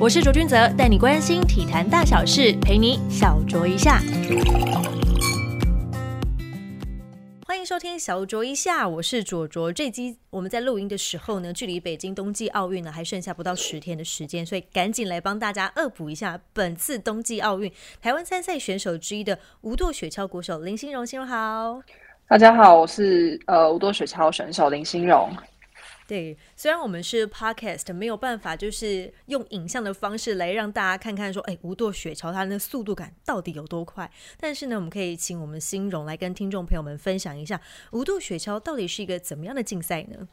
我是卓君泽，带你关心体坛大小事，陪你小酌一下。欢迎收听小酌一下，我是卓卓。这集我们在录音的时候呢，距离北京冬季奥运呢还剩下不到十天的时间，所以赶紧来帮大家恶补一下本次冬季奥运台湾参赛选手之一的无舵雪橇国手林心荣。心荣好，大家好，我是呃无舵雪橇选手林心荣。对，虽然我们是 podcast，没有办法就是用影像的方式来让大家看看说，哎，无舵雪橇它那速度感到底有多快。但是呢，我们可以请我们新荣来跟听众朋友们分享一下，无舵雪橇到底是一个怎么样的竞赛呢？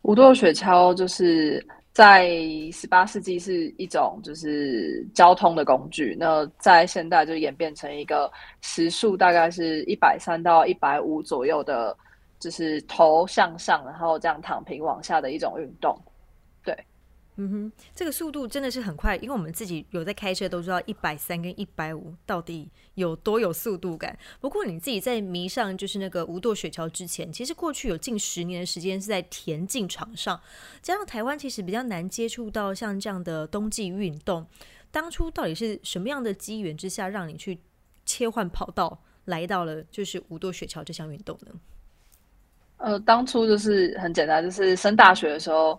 无舵雪橇就是在十八世纪是一种就是交通的工具，那在现代就演变成一个时速大概是一百三到一百五左右的。就是头向上，然后这样躺平往下的一种运动，对，嗯哼，这个速度真的是很快，因为我们自己有在开车都知道一百三跟一百五到底有多有速度感。不过你自己在迷上就是那个无舵雪橇之前，其实过去有近十年的时间是在田径场上，加上台湾其实比较难接触到像这样的冬季运动。当初到底是什么样的机缘之下，让你去切换跑道，来到了就是无舵雪橇这项运动呢？呃，当初就是很简单，就是升大学的时候，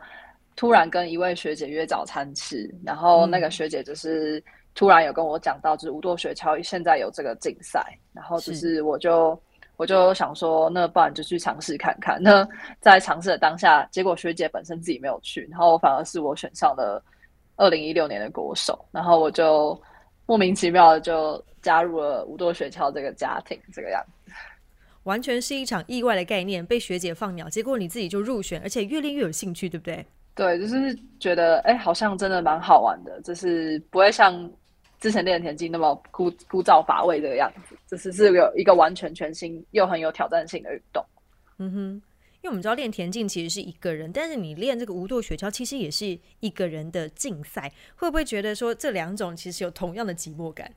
突然跟一位学姐约早餐吃，然后那个学姐就是突然有跟我讲到，就是五舵雪橇现在有这个竞赛，然后就是我就我就想说，那不然就去尝试看看。那在尝试的当下，结果学姐本身自己没有去，然后反而是我选上了二零一六年的国手，然后我就莫名其妙的就加入了五舵雪橇这个家庭，这个样子。完全是一场意外的概念，被学姐放鸟，结果你自己就入选，而且越练越有兴趣，对不对？对，就是觉得哎，好像真的蛮好玩的，就是不会像之前练田径那么枯枯燥乏味这个样子，这是是有一个完全全新又很有挑战性的运动。嗯哼，因为我们知道练田径其实是一个人，但是你练这个无舵雪橇其实也是一个人的竞赛，会不会觉得说这两种其实有同样的寂寞感？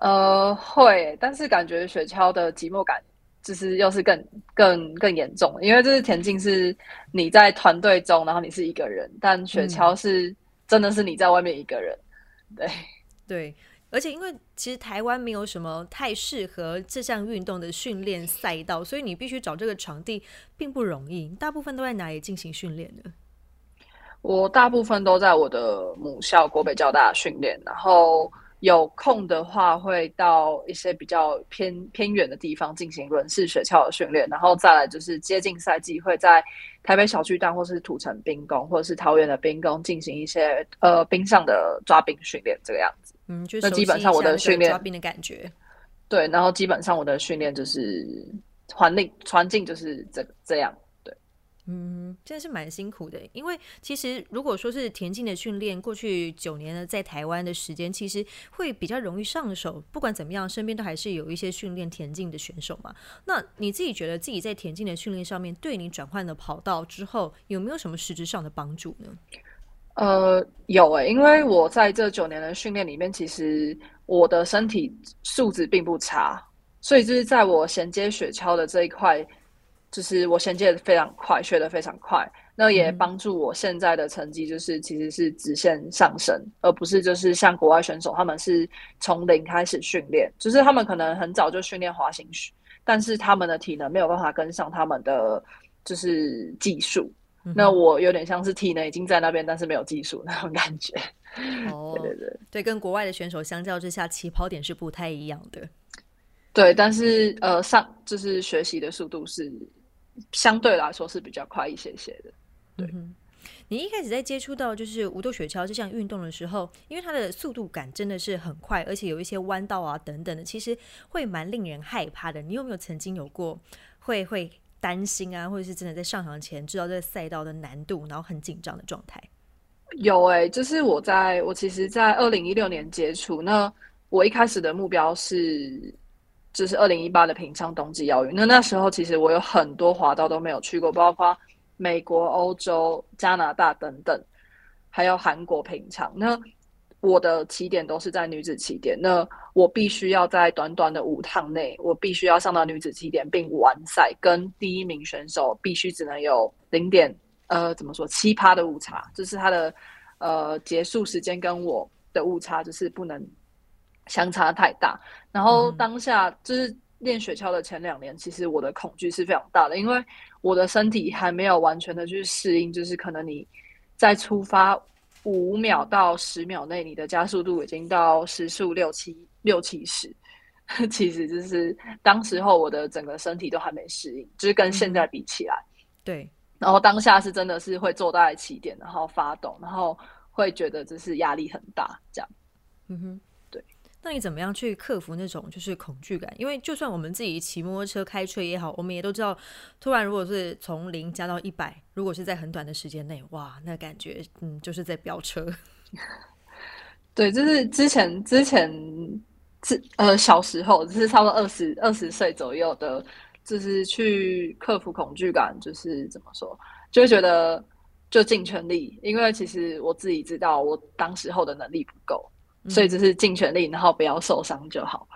呃，会，但是感觉雪橇的寂寞感。就是又是更更更严重，因为这是田径，是你在团队中，然后你是一个人；但雪橇是真的是你在外面一个人。对对，而且因为其实台湾没有什么太适合这项运动的训练赛道，所以你必须找这个场地并不容易。大部分都在哪里进行训练呢？我大部分都在我的母校国北交大训练，然后。有空的话，会到一些比较偏偏远的地方进行轮式雪橇的训练，然后再来就是接近赛季，会在台北小巨蛋或是土城冰宫，或者是桃园的冰宫进行一些呃冰上的抓冰训练，这个样子。嗯，就那基本上我的训练抓冰的感觉。对，然后基本上我的训练就是环境环境就是这这样。嗯，真的是蛮辛苦的，因为其实如果说是田径的训练，过去九年呢，在台湾的时间，其实会比较容易上手。不管怎么样，身边都还是有一些训练田径的选手嘛。那你自己觉得自己在田径的训练上面，对你转换了跑道之后，有没有什么实质上的帮助呢？呃，有诶，因为我在这九年的训练里面，其实我的身体素质并不差，所以就是在我衔接雪橇的这一块。就是我衔接的非常快，学的非常快，那也帮助我现在的成绩就是其实是直线上升，而不是就是像国外选手他们是从零开始训练，就是他们可能很早就训练滑行，但是他们的体能没有办法跟上他们的就是技术。那我有点像是体能已经在那边，但是没有技术那种感觉。哦，对对对，对，跟国外的选手相较之下，起跑点是不太一样的。对，但是呃，上就是学习的速度是。相对来说是比较快一些些的。对，你一开始在接触到就是无舵雪橇这项运动的时候，因为它的速度感真的是很快，而且有一些弯道啊等等的，其实会蛮令人害怕的。你有没有曾经有过会会担心啊，或者是真的在上场前知道这个赛道的难度，然后很紧张的状态？有哎，就是我在我其实，在二零一六年接触，那我一开始的目标是。就是二零一八的平昌冬季奥运，那那时候其实我有很多滑道都没有去过，包括美国、欧洲、加拿大等等，还有韩国平昌。那我的起点都是在女子起点，那我必须要在短短的五趟内，我必须要上到女子起点并完赛，跟第一名选手必须只能有零点呃怎么说七趴的误差，就是他的呃结束时间跟我的误差就是不能相差太大。然后当下就是练雪橇的前两年，其实我的恐惧是非常大的，因为我的身体还没有完全的去适应，就是可能你在出发五秒到十秒内，你的加速度已经到时速六七六七十。其实就是当时候我的整个身体都还没适应，就是跟现在比起来，对。然后当下是真的是会坐在起点，然后发动，然后会觉得就是压力很大，这样。嗯哼，对。那你怎么样去克服那种就是恐惧感？因为就算我们自己骑摩托车、开车也好，我们也都知道，突然如果是从零加到一百，如果是在很短的时间内，哇，那感觉嗯，就是在飙车。对，就是之前之前。是呃，小时候就是差不多二十二十岁左右的，就是去克服恐惧感，就是怎么说，就会觉得就尽全力，因为其实我自己知道我当时候的能力不够，所以就是尽全力，然后不要受伤就好。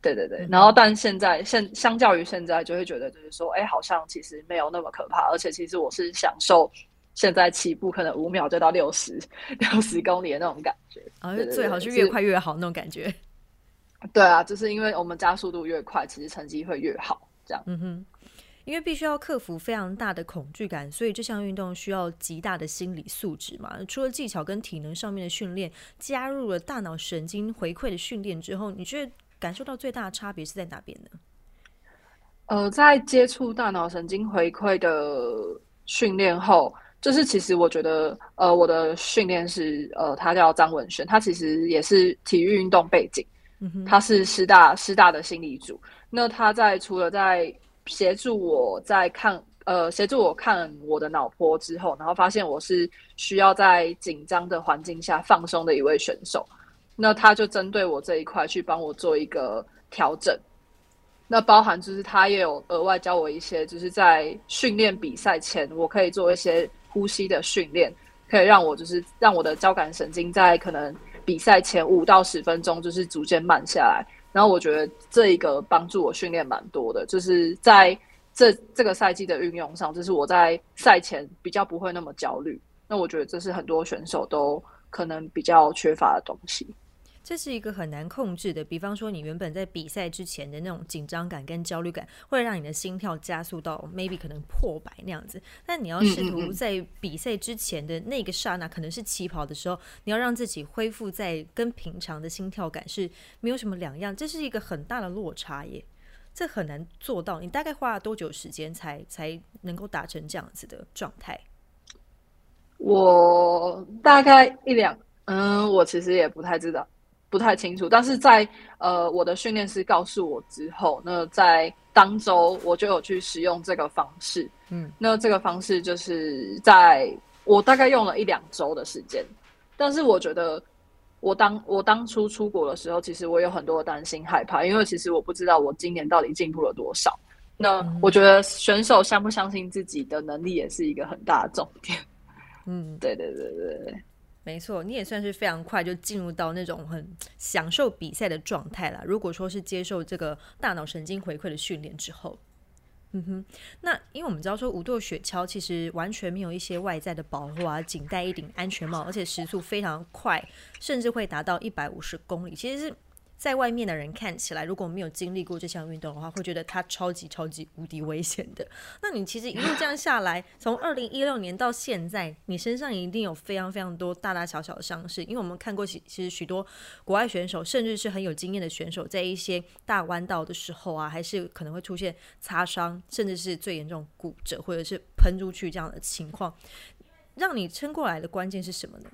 对对对，然后但现在现相较于现在，就会觉得就是说，哎，好像其实没有那么可怕，而且其实我是享受现在起步可能五秒就到六十六十公里的那种感觉，啊，最好是越快越好那种感觉。对啊，就是因为我们加速度越快，其实成绩会越好。这样，嗯哼，因为必须要克服非常大的恐惧感，所以这项运动需要极大的心理素质嘛。除了技巧跟体能上面的训练，加入了大脑神经回馈的训练之后，你觉得感受到最大的差别是在哪边呢？呃，在接触大脑神经回馈的训练后，就是其实我觉得，呃，我的训练是，呃，他叫张文轩，他其实也是体育运动背景。他是师大师大的心理组，那他在除了在协助我在看呃协助我看我的脑波之后，然后发现我是需要在紧张的环境下放松的一位选手，那他就针对我这一块去帮我做一个调整，那包含就是他也有额外教我一些，就是在训练比赛前我可以做一些呼吸的训练，可以让我就是让我的交感神经在可能。比赛前五到十分钟就是逐渐慢下来，然后我觉得这一个帮助我训练蛮多的，就是在这这个赛季的运用上，就是我在赛前比较不会那么焦虑。那我觉得这是很多选手都可能比较缺乏的东西。这是一个很难控制的，比方说你原本在比赛之前的那种紧张感跟焦虑感，会让你的心跳加速到 maybe 可能破百那样子。但你要试图在比赛之前的那个刹那，可能是起跑的时候，你要让自己恢复在跟平常的心跳感是没有什么两样，这是一个很大的落差耶，这很难做到。你大概花了多久时间才才能够达成这样子的状态？我大概一两，嗯，我其实也不太知道。不太清楚，但是在呃我的训练师告诉我之后，那在当周我就有去使用这个方式，嗯，那这个方式就是在我大概用了一两周的时间，但是我觉得我当我当初出国的时候，其实我有很多担心害怕，因为其实我不知道我今年到底进步了多少。那我觉得选手相不相信自己的能力也是一个很大的重点。嗯，对对对对对。没错，你也算是非常快就进入到那种很享受比赛的状态了。如果说是接受这个大脑神经回馈的训练之后，嗯哼，那因为我们知道说五座雪橇其实完全没有一些外在的保护啊，仅戴一顶安全帽，而且时速非常快，甚至会达到一百五十公里，其实是。在外面的人看起来，如果没有经历过这项运动的话，会觉得它超级超级无敌危险的。那你其实一路这样下来，从二零一六年到现在，你身上一定有非常非常多大大小小的伤势。因为我们看过，其其实许多国外选手，甚至是很有经验的选手，在一些大弯道的时候啊，还是可能会出现擦伤，甚至是最严重骨折或者是喷出去这样的情况。让你撑过来的关键是什么呢？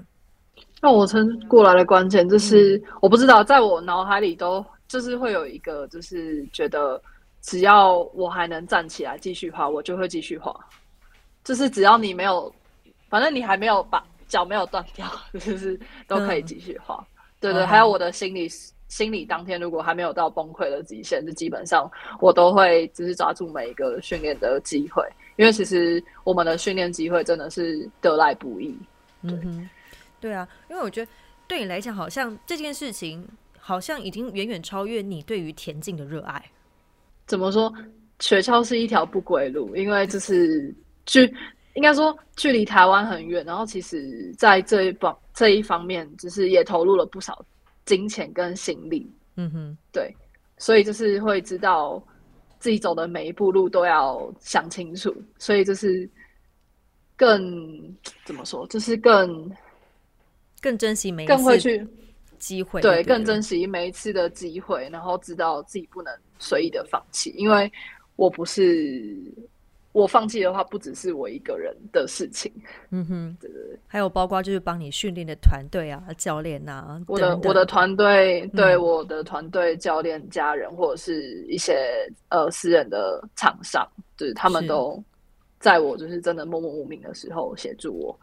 那我撑过来的关键就是，我不知道，在我脑海里都就是会有一个，就是觉得只要我还能站起来继续滑，我就会继续滑。就是只要你没有，反正你还没有把脚没有断掉，就是都可以继续滑。对对，还有我的心理心理，当天如果还没有到崩溃的极限，就基本上我都会只是抓住每一个训练的机会，因为其实我们的训练机会真的是得来不易。嗯哼。对啊，因为我觉得对你来讲，好像这件事情好像已经远远超越你对于田径的热爱。怎么说？雪橇是一条不归路，因为就是距应该说距离台湾很远，然后其实在这一方这一方面，就是也投入了不少金钱跟心力。嗯哼，对，所以就是会知道自己走的每一步路都要想清楚，所以就是更怎么说，就是更更珍惜每一更会次去机会，对，更珍惜每一次的机会，然后知道自己不能随意的放弃，因为我不是我放弃的话，不只是我一个人的事情。嗯哼，对。对对，还有包括就是帮你训练的团队啊、教练啊，我的我的团队，对嗯。我的团队、教练、家人，或者是一些呃私人的厂商，就是他们都在我就是真的默默无名的时候协助我。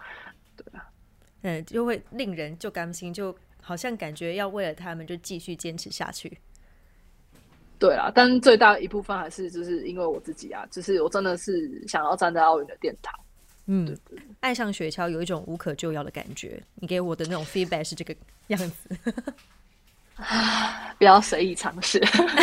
嗯，就会令人就甘心，就好像感觉要为了他们就继续坚持下去。对啦，但是最大一部分还是就是因为我自己啊，就是我真的是想要站在奥运的殿堂。嗯，爱上雪橇有一种无可救药的感觉。你给我的那种 feedback 是这个样子，啊 不要随意尝试。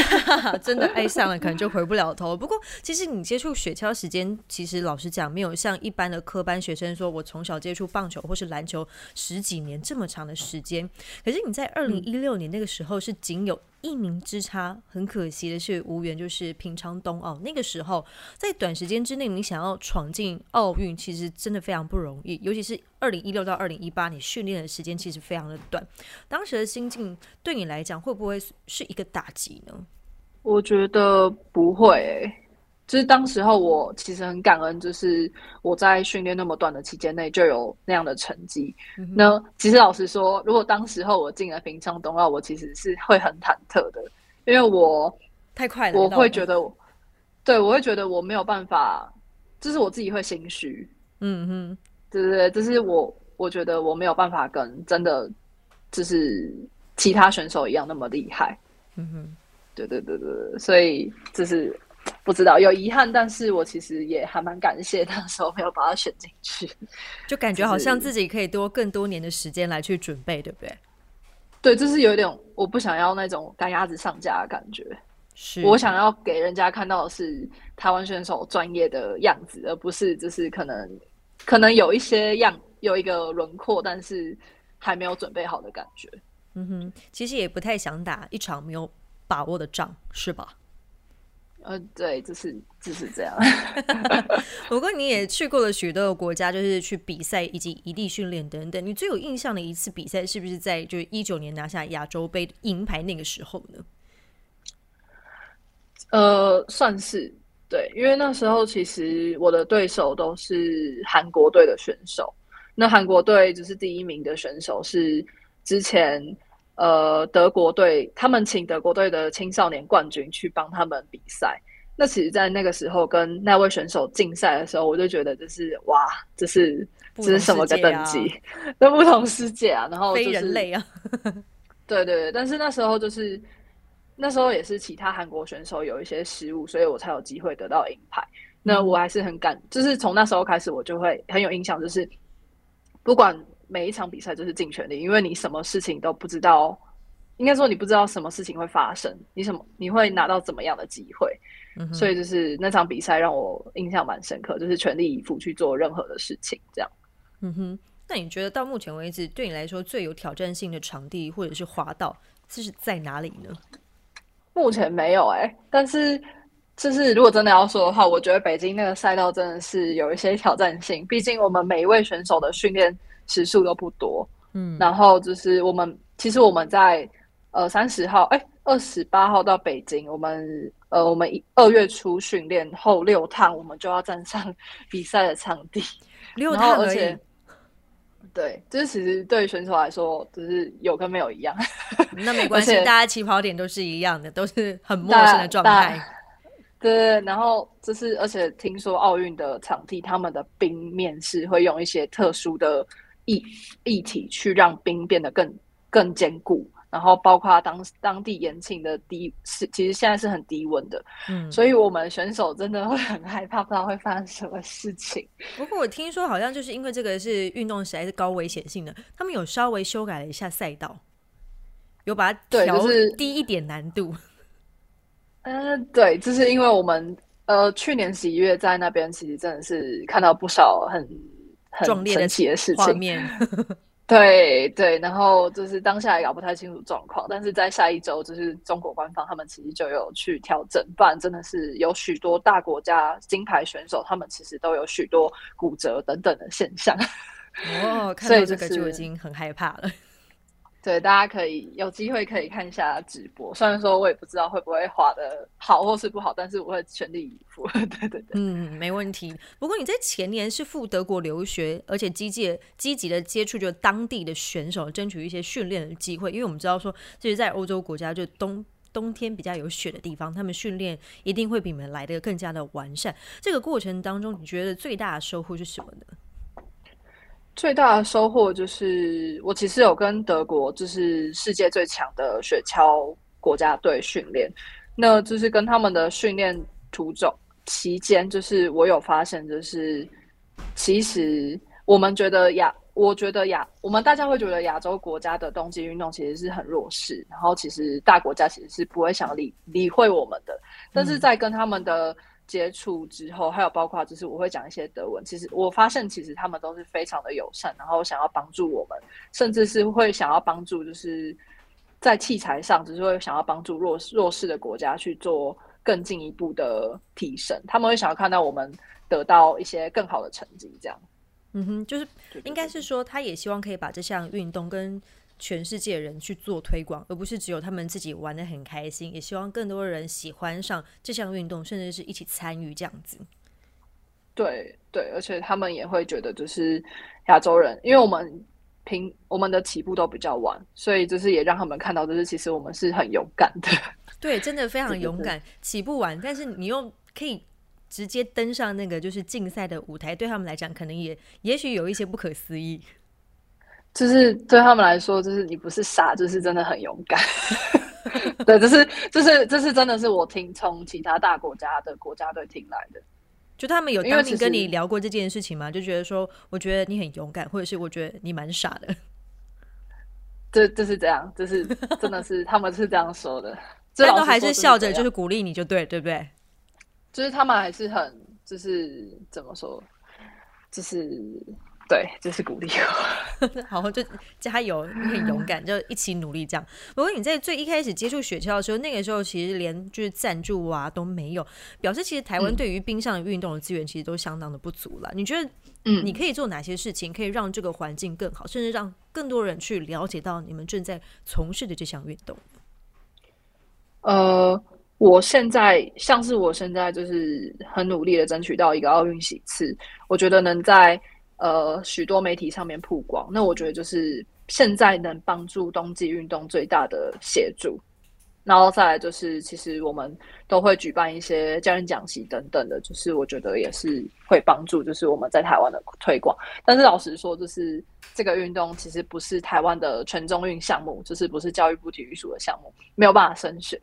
真的爱上了，可能就回不了头。不过，其实你接触雪橇时间，其实老实讲，没有像一般的科班学生说，我从小接触棒球或是篮球十几年这么长的时间。可是你在二零一六年那个时候是仅有一名之差，很可惜的是无缘就是平昌冬奥。那个时候在短时间之内，你想要闯进奥运，其实真的非常不容易。尤其是二零一六到二零一八，你训练的时间其实非常的短。当时的心境对你来讲，会不会是一个打击呢？我觉得不会、就是当时候我其实很感恩，就是我在训练那么短的期间内就有那样的成绩。那其实老实说，如果当时候我进了平昌冬奥，我其实是会很忐忑的，因为我太快了，我会觉得我，对我会觉得我没有办法，就是我自己会心虚，嗯哼，对对对，就是我我觉得我没有办法跟真的就是其他选手一样那么厉害。嗯哼，对对对对对，所以就是不知道有遗憾，但是我其实也还蛮感谢那时候没有把它选进去。就感觉好像自己可以多更多年的时间来去准备，对不对？对，就是有一点我不想要那种赶鸭子上架的感觉，是我想要给人家看到的是台湾选手专业的样子，而不是就是可能可能有一些样有一个轮廓，但是还没有准备好的感觉。嗯哼，其实也不太想打一场没有把握的仗，是吧？呃，对，就是就是这样。不过你也去过了许多的国家，就是去比赛以及异地训练等等。你最有印象的一次比赛，是不是在就是一九年拿下亚洲杯银牌那个时候呢？呃，算是对，因为那时候其实我的对手都是韩国队的选手。那韩国队就是第一名的选手是之前呃德国队，他们请德国队的青少年冠军去帮他们比赛。那其实，在那个时候跟那位选手竞赛的时候，我就觉得这是哇，这是这是什么个等级？那不同世界啊！然后、就是、非人类啊！对对对，但是那时候就是那时候也是其他韩国选手有一些失误，所以我才有机会得到银牌。那我还是很感，就是从那时候开始，我就会很有印象，就是不管每一场比赛就是尽全力，因为你什么事情都不知道，应该说你不知道什么事情会发生，你什么你会拿到怎么样的机会，嗯所以就是那场比赛让我印象蛮深刻，就是全力以赴去做任何的事情，这样。嗯哼，那你觉得到目前为止，对你来说最有挑战性的场地或者是滑道，这是在哪里呢？目前没有哎、但是就是如果真的要说的话，我觉得北京那个赛道真的是有一些挑战性，毕竟我们每一位选手的训练时数都不多，嗯，然后就是我们其实我们在呃三十号哎二十八号到北京，我们呃我们一二月初训练后六趟，我们就要站上比赛的场地，六趟而且。对，就是其实对选手来说，就是有跟没有一样。那没关系，大家起跑点都是一样的，都是很陌生的状态。对，然后就是，而且听说奥运的场地，他们的冰面是会用一些特殊的液液体去让冰变得更更坚固，然后包括当当地延庆的低是，其实现在是很低温的，嗯，所以我们选手真的会很害怕，不知道会发生什么事情。不过我听说好像就是因为这个是运动实在是高危险性的，他们有稍微修改了一下赛道，有把它调对就是低一点难度。嗯，对，就是因为我们呃，去年十一月在那边，其实真的是看到不少很很壮烈的神奇的事情。画面，对对，然后就是当下也搞不太清楚状况，但是在下一周，就是中国官方他们其实就有去调整，不然真的是有许多大国家金牌选手，他们其实都有许多骨折等等的现象。哦，看到这个就就是已经很害怕了。对，大家可以有机会可以看一下直播，虽然说我也不知道会不会滑的好或是不好，但是我会全力以赴。对对对。嗯，没问题。不过你在前年是赴德国留学，而且积极积极的接触就当地的选手，争取一些训练的机会。因为我们知道说，其实，在欧洲国家就冬冬天比较有雪的地方，他们训练一定会比你们来的更加的完善。这个过程当中，你觉得最大的收获是什么呢？最大的收获就是，我其实有跟德国就是世界最强的雪橇国家队训练，那就是跟他们的训练途中期间，就是我有发现，就是其实我们觉得亚，我觉得亚，我们大家会觉得亚洲国家的冬季运动其实是很弱势，然后其实大国家其实是不会想理理会我们的，但是在跟他们的接触之后，还有包括就是我会讲一些德文，其实我发现其实他们都是非常的友善，然后想要帮助我们，甚至是会想要帮助就是在器材上，只是会想要帮助弱弱势的国家去做更进一步的提升，他们会想要看到我们得到一些更好的成绩，这样。嗯哼，就是应该是说，他也希望可以把这项运动跟全世界人去做推广，而不是只有他们自己玩的很开心，也希望更多人喜欢上这项运动，甚至是一起参与这样子。对对，而且他们也会觉得，就是亚洲人，因为我们平我们的起步都比较晚，所以就是也让他们看到，就是其实我们是很勇敢的。对，真的非常勇敢，起步晚，但是你又可以直接登上那个就是竞赛的舞台，对他们来讲，可能也也许有一些不可思议。就是对他们来说，就是你不是傻，就是真的很勇敢。对，这是这是这是真的是我听从其他大国家的国家队听来的。就他们有当面跟你聊过这件事情吗？就觉得说，我觉得你很勇敢，或者是我觉得你蛮傻的。这就是这样，就是真的是他们是这样说的。这但都还是笑着，就是鼓励你就对，对不对？就是他们还是很就是怎么说，就是对，就是鼓励我。好，就加油，你很勇敢，就一起努力这样。不过你在最一开始接触雪橇的时候，那个时候其实连就是赞助啊都没有，表示其实台湾嗯对于冰上运动的资源其实都相当的不足了。你觉得嗯你可以做哪些事情，可以让这个环境更好，甚至让更多人去了解到你们正在从事的这项运动？呃，我现在像是我现在就是很努力的争取到一个奥运喜次，我觉得能在呃许多媒体上面曝光，那我觉得就是现在能帮助冬季运动最大的协助。然后再来就是，其实我们都会举办一些教练讲习等等的，就是我觉得也是会帮助，就是我们在台湾的推广。但是老实说，就是这个运动其实不是台湾的全中运项目，就是不是教育部体育署的项目，没有办法升学，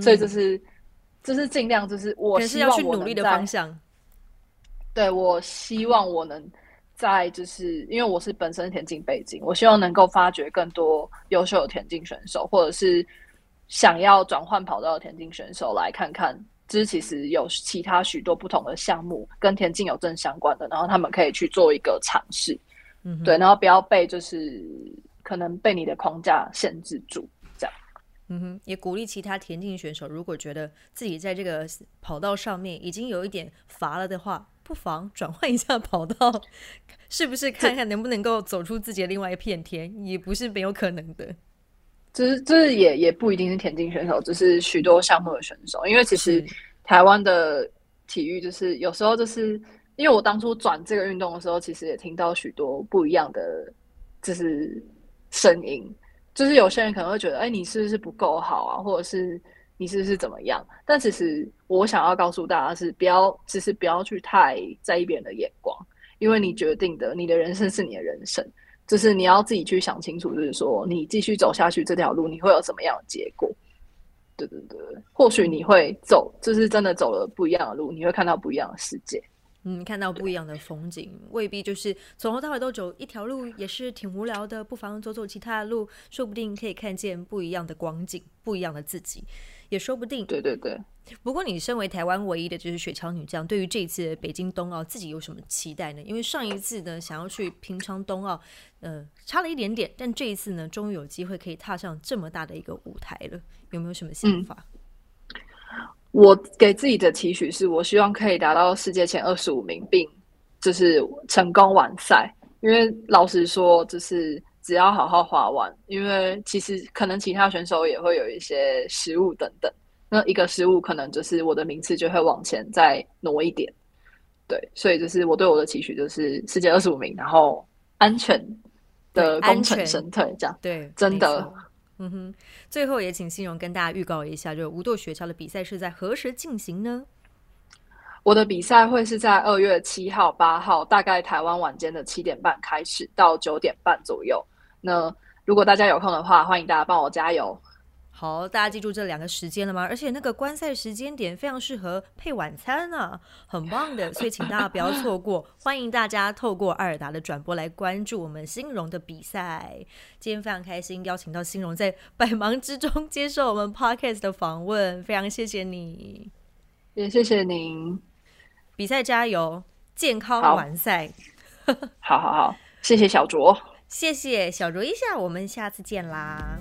所以就是就是尽量就是我可能是要希望去努力的方向。对我希望我能在就是因为我是本身田径背景，我希望能够发掘更多优秀的田径选手，或者是想要转换跑道的田径选手来看看。就是其实有其他许多不同的项目跟田径有正相关的，然后他们可以去做一个尝试，嗯，对，然后不要被就是可能被你的框架限制住，这样。嗯哼，也鼓励其他田径选手，如果觉得自己在这个跑道上面已经有一点乏了的话，不妨 转换一下跑道，是不是看看能不能够走出自己的另外一片天，也不是没有可能的。就是就是也也不一定是田径选手，就是许多项目的选手，因为其实台湾的体育就是有时候就是因为我当初转这个运动的时候，其实也听到许多不一样的就是声音，就是有些人可能会觉得，哎，你是不是不够好啊，或者是你是不是怎么样？但其实我想要告诉大家是不要，其实不要去太在意别人的眼光，因为你决定的，你的人生是你的人生。就是你要自己去想清楚，就是说你继续走下去这条路，你会有什么样的结果？对对对，或许你会走，就是真的走了不一样的路，你会看到不一样的世界。嗯，看到不一样的风景，未必就是从头到尾都走一条路，也是挺无聊的。不妨走走其他的路，说不定可以看见不一样的光景，不一样的自己，也说不定。对对对。不过，你身为台湾唯一的就是雪橇女将，对于这一次北京冬奥，自己有什么期待呢？因为上一次呢，想要去平昌冬奥，呃，差了一点点，但这一次呢，终于有机会可以踏上这么大的一个舞台了，有没有什么想法？我给自己的期许是，我希望可以达到世界前二十五名，并就是成功完赛。因为老实说，就是只要好好滑完，因为其实可能其他选手也会有一些失误等等。那一个失误，可能就是我的名次就会往前再挪一点。对，所以就是我对我的期许就是世界二十五名，然后安全的功成身退，这样对，真的。嗯哼，最后也请信荣跟大家预告一下，就是无舵雪橇的比赛是在何时进行呢？我的比赛会是在二月七号、八号，大概台湾晚间的七点半开始，到九点半左右。那如果大家有空的话，欢迎大家帮我加油。好，大家记住这两个时间了吗？而且那个观赛时间点非常适合配晚餐呢，很棒的，所以请大家不要错过。欢迎大家透过阿尔达的转播来关注我们新荣的比赛。今天非常开心，邀请到新荣在百忙之中接受我们 podcast 的访问，非常谢谢你，也谢谢您。比赛加油，健康完赛。好好好，谢谢小卓，谢谢小卓一下，我们下次见啦。